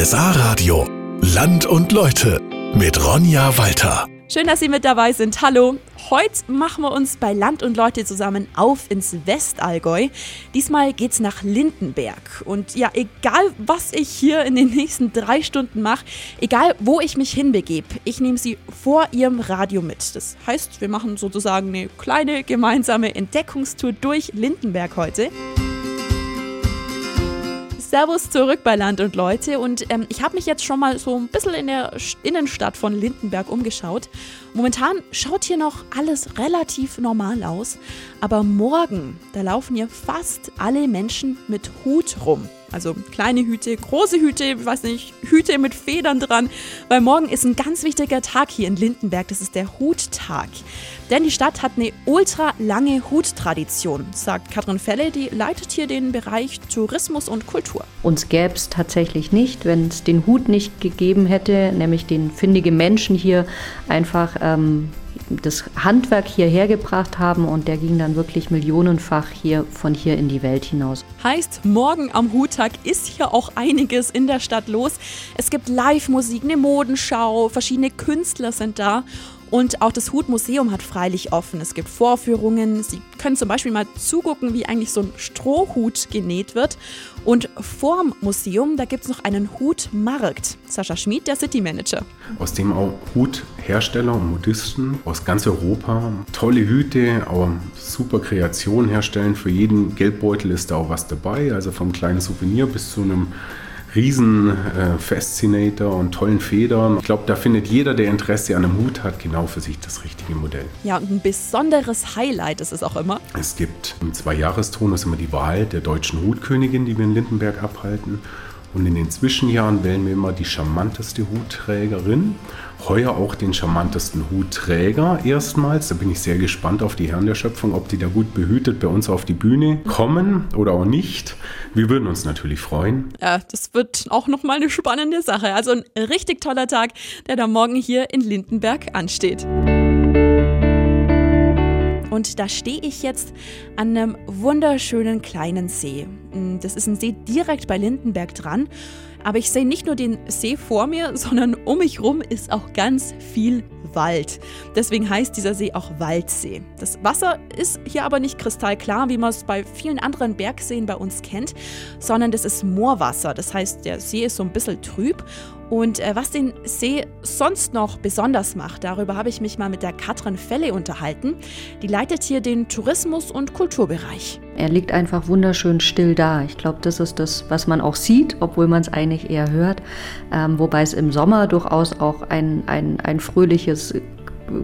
RSA Radio. Land und Leute mit Ronja Walter. Schön, dass Sie mit dabei sind. Hallo. Heute machen wir uns bei Land und Leute zusammen auf ins Westallgäu. Diesmal geht's nach Lindenberg. Und ja, egal was ich hier in den nächsten drei Stunden mache, egal wo ich mich hinbegebe, ich nehme Sie vor Ihrem Radio mit. Das heißt, wir machen sozusagen eine kleine gemeinsame Entdeckungstour durch Lindenberg heute. Servus zurück bei Land und Leute. Und ähm, ich habe mich jetzt schon mal so ein bisschen in der Innenstadt von Lindenberg umgeschaut. Momentan schaut hier noch alles relativ normal aus. Aber morgen, da laufen hier fast alle Menschen mit Hut rum. Also kleine Hüte, große Hüte, weiß nicht, Hüte mit Federn dran. Weil morgen ist ein ganz wichtiger Tag hier in Lindenberg. Das ist der Huttag. Denn die Stadt hat eine ultra lange Huttradition, sagt Katrin Felle, die leitet hier den Bereich Tourismus und Kultur. Uns gäbe es tatsächlich nicht, wenn es den Hut nicht gegeben hätte, nämlich den findige Menschen hier einfach ähm, das Handwerk hierher gebracht haben und der ging dann wirklich millionenfach hier von hier in die Welt hinaus. Heißt, morgen am Huttag ist hier auch einiges in der Stadt los. Es gibt Live-Musik, eine Modenschau, verschiedene Künstler sind da und auch das Hutmuseum hat freilich offen. Es gibt Vorführungen. Sie können zum Beispiel mal zugucken, wie eigentlich so ein Strohhut genäht wird. Und vorm Museum, da gibt es noch einen Hutmarkt. Sascha Schmid, der City Manager. Aus dem auch Huthersteller und Modisten aus ganz Europa tolle Hüte, auch super Kreationen herstellen. Für jeden Geldbeutel ist da auch was dabei. Also vom kleinen Souvenir bis zu einem riesen äh, Fascinator und tollen Federn. Ich glaube, da findet jeder, der Interesse an einem Hut hat, genau für sich das richtige Modell. Ja, und ein besonderes Highlight ist es auch immer. Es gibt im Zweijahrestonus immer die Wahl der deutschen Hutkönigin, die wir in Lindenberg abhalten. Und in den Zwischenjahren wählen wir immer die charmanteste Hutträgerin. Heuer auch den charmantesten Hutträger erstmals. Da bin ich sehr gespannt auf die Herren der Schöpfung, ob die da gut behütet bei uns auf die Bühne kommen oder auch nicht. Wir würden uns natürlich freuen. Ja, das wird auch nochmal eine spannende Sache. Also ein richtig toller Tag, der da morgen hier in Lindenberg ansteht. Und da stehe ich jetzt an einem wunderschönen kleinen See. Mm, das ist ein See direkt bei Lindenberg dran. Aber ich sehe nicht nur den See vor mir, sondern um mich rum ist auch ganz viel Wald. Deswegen heißt dieser See auch Waldsee. Das Wasser ist hier aber nicht kristallklar, wie man es bei vielen anderen Bergseen bei uns kennt, sondern das ist Moorwasser. Das heißt, der See ist so ein bisschen trüb und äh, was den See sonst noch besonders macht, darüber habe ich mich mal mit der Katrin Felle unterhalten. Die leitet hier den Tourismus- und Kulturbereich. Er liegt einfach wunderschön still da. Ich glaube, das ist das, was man auch sieht, obwohl man es eigentlich eher hört. Ähm, wobei es im Sommer durchaus auch ein, ein, ein fröhliches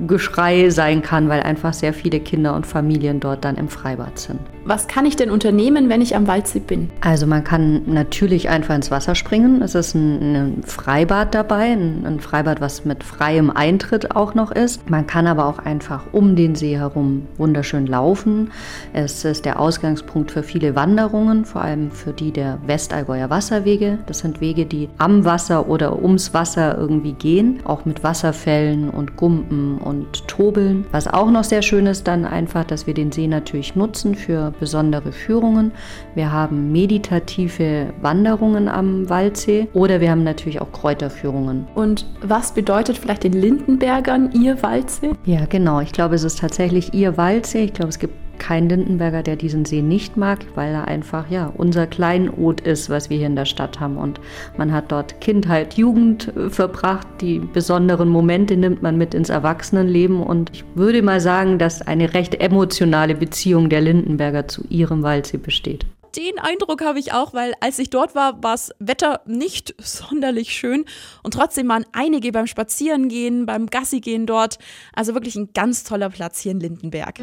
Geschrei sein kann, weil einfach sehr viele Kinder und Familien dort dann im Freibad sind. Was kann ich denn unternehmen, wenn ich am Waldsee bin? Also man kann natürlich einfach ins Wasser springen. Es ist ein, ein Freibad dabei, ein, ein, Freibad, was mit freiem Eintritt auch noch ist. Man kann aber auch einfach um den See herum wunderschön laufen. Es ist der Ausgangspunkt für viele Wanderungen, vor allem für die der Westallgäuer Wasserwege. Das sind Wege, die am Wasser oder ums Wasser irgendwie gehen, auch mit Wasserfällen und Gumpen und Tobeln. Was auch noch sehr schön ist, dann einfach, dass wir den See natürlich nutzen für besondere Führungen. Wir haben meditative Wanderungen am Waldsee oder wir haben natürlich auch Kräuterführungen. Und was bedeutet vielleicht den Lindenbergern ihr Waldsee? Ja, genau. Ich glaube, es ist tatsächlich ihr Waldsee. Ich glaube, es gibt kein Lindenberger, der diesen See nicht mag, weil er einfach ja unser Kleinod ist, was wir hier in der Stadt haben. Und man hat dort Kindheit, Jugend äh, verbracht. Die besonderen Momente nimmt man mit ins Erwachsenenleben. Und ich würde mal sagen, dass eine recht emotionale Beziehung der Lindenberger zu ihrem Waldsee besteht den Eindruck habe ich auch, weil als ich dort war, war das Wetter nicht sonderlich schön und trotzdem waren einige beim Spazierengehen, beim Gassigehen dort. Also wirklich ein ganz toller Platz hier in Lindenberg.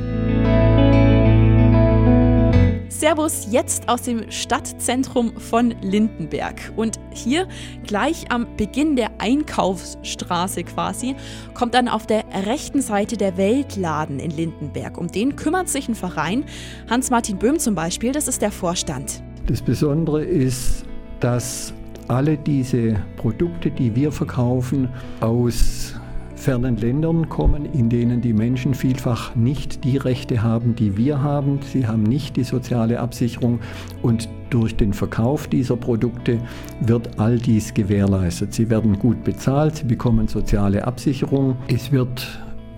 Servus jetzt aus dem Stadtzentrum von Lindenberg. Und hier gleich am Beginn der Einkaufsstraße quasi kommt dann auf der rechten Seite der Weltladen in Lindenberg. Um den kümmert sich ein Verein. Hans-Martin Böhm zum Beispiel, das ist der Vorstand. Das Besondere ist, dass alle diese Produkte, die wir verkaufen, aus fernen Ländern kommen, in denen die Menschen vielfach nicht die Rechte haben, die wir haben. Sie haben nicht die soziale Absicherung und durch den Verkauf dieser Produkte wird all dies gewährleistet. Sie werden gut bezahlt, sie bekommen soziale Absicherung. Es wird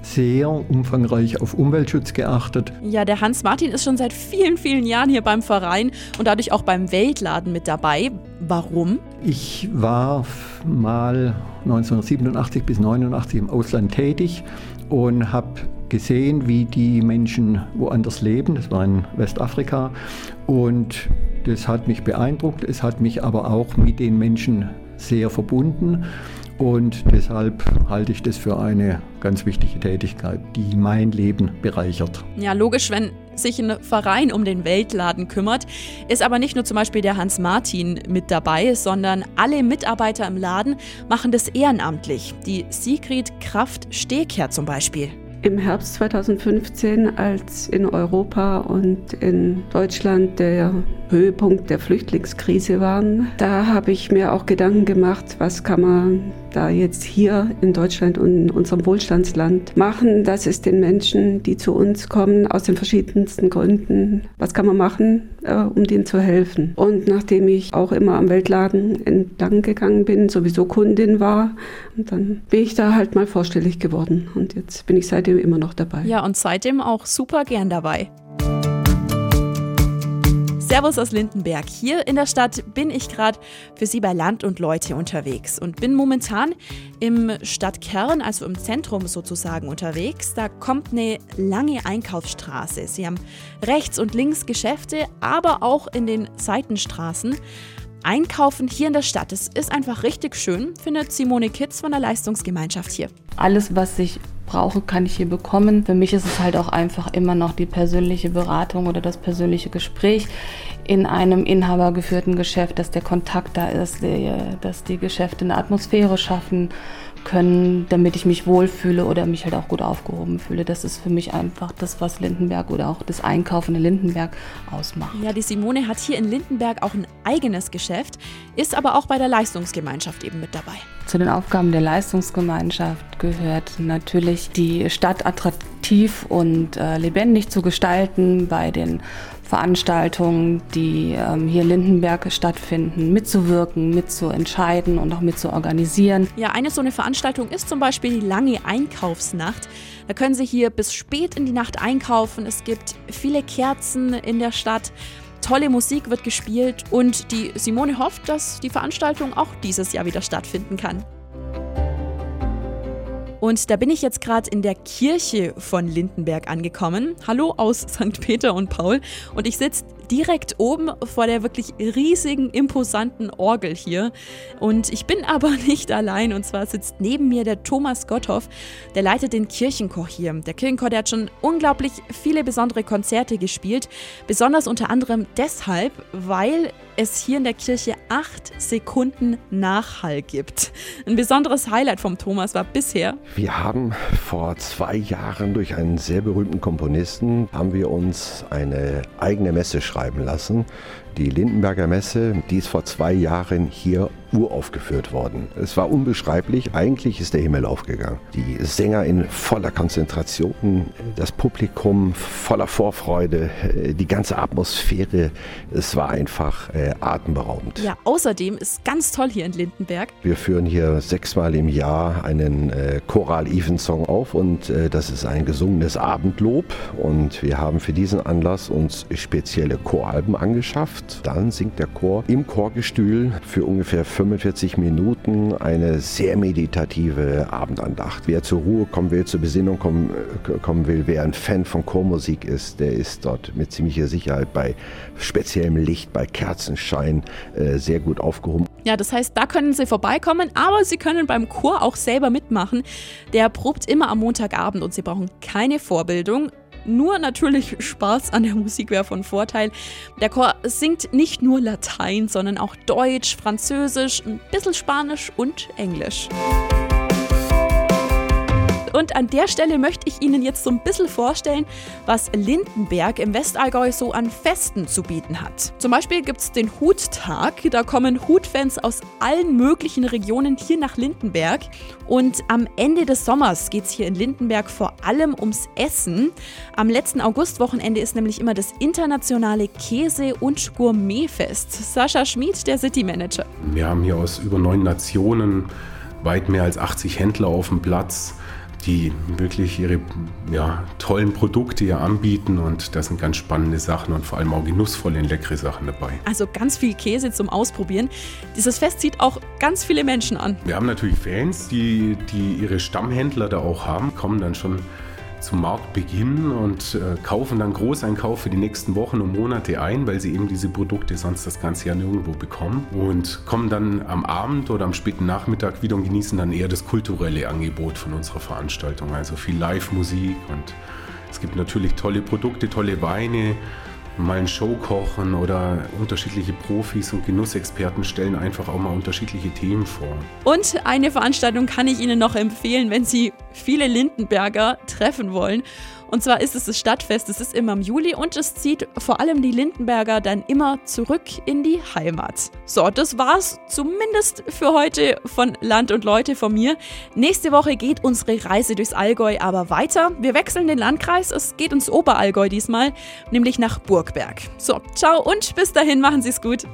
sehr umfangreich auf Umweltschutz geachtet. Ja, der Hans Martin ist schon seit vielen, vielen Jahren hier beim Verein und dadurch auch beim Weltladen mit dabei. Warum? Ich war mal 1987 bis 1989 im Ausland tätig und habe gesehen, wie die Menschen woanders leben. Das war in Westafrika und das hat mich beeindruckt. Es hat mich aber auch mit den Menschen sehr verbunden. Und deshalb halte ich das für eine ganz wichtige Tätigkeit, die mein Leben bereichert. Ja, logisch, wenn sich ein Verein um den Weltladen kümmert, ist aber nicht nur zum Beispiel der Hans Martin mit dabei, sondern alle Mitarbeiter im Laden machen das ehrenamtlich. Die Sigrid Kraft Stegherr zum Beispiel. Im Herbst 2015, als in Europa und in Deutschland der Höhepunkt der Flüchtlingskrise waren, da habe ich mir auch Gedanken gemacht, was kann man da jetzt hier in Deutschland und in unserem Wohlstandsland machen, dass es den Menschen, die zu uns kommen, aus den verschiedensten Gründen, was kann man machen, äh, um denen zu helfen. Und nachdem ich auch immer am Weltladen entlang gegangen bin, sowieso Kundin war, dann bin ich da halt mal vorstellig geworden. Und jetzt bin ich seitdem immer noch dabei. Ja, und seitdem auch super gern dabei. Servus aus Lindenberg. Hier in der Stadt bin ich gerade für Sie bei Land und Leute unterwegs und bin momentan im Stadtkern, also im Zentrum sozusagen unterwegs. Da kommt eine lange Einkaufsstraße. Sie haben rechts und links Geschäfte, aber auch in den Seitenstraßen. Einkaufen hier in der Stadt, das ist einfach richtig schön, findet Simone Kitz von der Leistungsgemeinschaft hier. Alles, was ich brauche, kann ich hier bekommen. Für mich ist es halt auch einfach immer noch die persönliche Beratung oder das persönliche Gespräch in einem inhabergeführten Geschäft, dass der Kontakt da ist, dass die Geschäfte eine Atmosphäre schaffen können, damit ich mich wohlfühle oder mich halt auch gut aufgehoben fühle. Das ist für mich einfach das, was Lindenberg oder auch das Einkaufen in Lindenberg ausmacht. Ja, die Simone hat hier in Lindenberg auch ein eigenes Geschäft, ist aber auch bei der Leistungsgemeinschaft eben mit dabei. Zu den Aufgaben der Leistungsgemeinschaft gehört natürlich die Stadt attraktiv und äh, lebendig zu gestalten bei den Veranstaltungen, die ähm, hier in Lindenberg stattfinden, mitzuwirken, mitzuentscheiden und auch mitzuorganisieren. Ja, eine so eine Veranstaltung ist zum Beispiel die lange Einkaufsnacht. Da können Sie hier bis spät in die Nacht einkaufen. Es gibt viele Kerzen in der Stadt. Tolle Musik wird gespielt und die Simone hofft, dass die Veranstaltung auch dieses Jahr wieder stattfinden kann. Und da bin ich jetzt gerade in der Kirche von Lindenberg angekommen. Hallo aus St. Peter und Paul. Und ich sitze direkt oben vor der wirklich riesigen, imposanten Orgel hier. Und ich bin aber nicht allein. Und zwar sitzt neben mir der Thomas Gotthoff. Der leitet den Kirchenchor hier. Der Kirchenchor, der hat schon unglaublich viele besondere Konzerte gespielt. Besonders unter anderem deshalb, weil es hier in der Kirche acht Sekunden Nachhall gibt. Ein besonderes Highlight vom Thomas war bisher. Wir haben vor zwei Jahren durch einen sehr berühmten Komponisten haben wir uns eine eigene Messe schreiben lassen. Die Lindenberger Messe, die ist vor zwei Jahren hier uraufgeführt worden. Es war unbeschreiblich. Eigentlich ist der Himmel aufgegangen. Die Sänger in voller Konzentration, das Publikum voller Vorfreude, die ganze Atmosphäre. Es war einfach äh, atemberaubend. Ja, außerdem ist ganz toll hier in Lindenberg. Wir führen hier sechsmal im Jahr einen äh, Choral-Evensong auf und äh, das ist ein gesungenes Abendlob. Und wir haben für diesen Anlass uns spezielle Choralben angeschafft. Dann singt der Chor im Chorgestühl für ungefähr 45 Minuten eine sehr meditative Abendandacht. Wer zur Ruhe kommen will, zur Besinnung kommen, äh, kommen will, wer ein Fan von Chormusik ist, der ist dort mit ziemlicher Sicherheit bei speziellem Licht, bei Kerzenschein äh, sehr gut aufgehoben. Ja, das heißt, da können Sie vorbeikommen, aber Sie können beim Chor auch selber mitmachen. Der probt immer am Montagabend und Sie brauchen keine Vorbildung. Nur natürlich Spaß an der Musik wäre von Vorteil. Der Chor singt nicht nur Latein, sondern auch Deutsch, Französisch, ein bisschen Spanisch und Englisch. Und an der Stelle möchte ich Ihnen jetzt so ein bisschen vorstellen, was Lindenberg im Westallgäu so an Festen zu bieten hat. Zum Beispiel gibt es den Huttag. Da kommen Hutfans aus allen möglichen Regionen hier nach Lindenberg. Und am Ende des Sommers geht es hier in Lindenberg vor allem ums Essen. Am letzten Augustwochenende ist nämlich immer das internationale Käse- und Gourmetfest. Sascha Schmid, der City Manager. Wir haben hier aus über neun Nationen weit mehr als 80 Händler auf dem Platz die wirklich ihre ja, tollen Produkte hier anbieten und da sind ganz spannende Sachen und vor allem auch genussvolle und leckere Sachen dabei. Also ganz viel Käse zum Ausprobieren. Dieses Fest zieht auch ganz viele Menschen an. Wir haben natürlich Fans, die, die ihre Stammhändler da auch haben, kommen dann schon zum Marktbeginn und äh, kaufen dann Großeinkauf für die nächsten Wochen und Monate ein, weil sie eben diese Produkte sonst das ganze Jahr nirgendwo bekommen und kommen dann am Abend oder am späten Nachmittag wieder und genießen dann eher das kulturelle Angebot von unserer Veranstaltung. Also viel Live-Musik und es gibt natürlich tolle Produkte, tolle Weine mal ein Show kochen oder unterschiedliche Profis und Genussexperten stellen einfach auch mal unterschiedliche Themen vor. Und eine Veranstaltung kann ich Ihnen noch empfehlen, wenn Sie viele Lindenberger treffen wollen. Und zwar ist es das Stadtfest, es ist immer im Juli und es zieht vor allem die Lindenberger dann immer zurück in die Heimat. So, das war's zumindest für heute von Land und Leute von mir. Nächste Woche geht unsere Reise durchs Allgäu aber weiter. Wir wechseln den Landkreis, es geht ins Oberallgäu diesmal, nämlich nach Burgberg. So, ciao und bis dahin machen Sie es gut.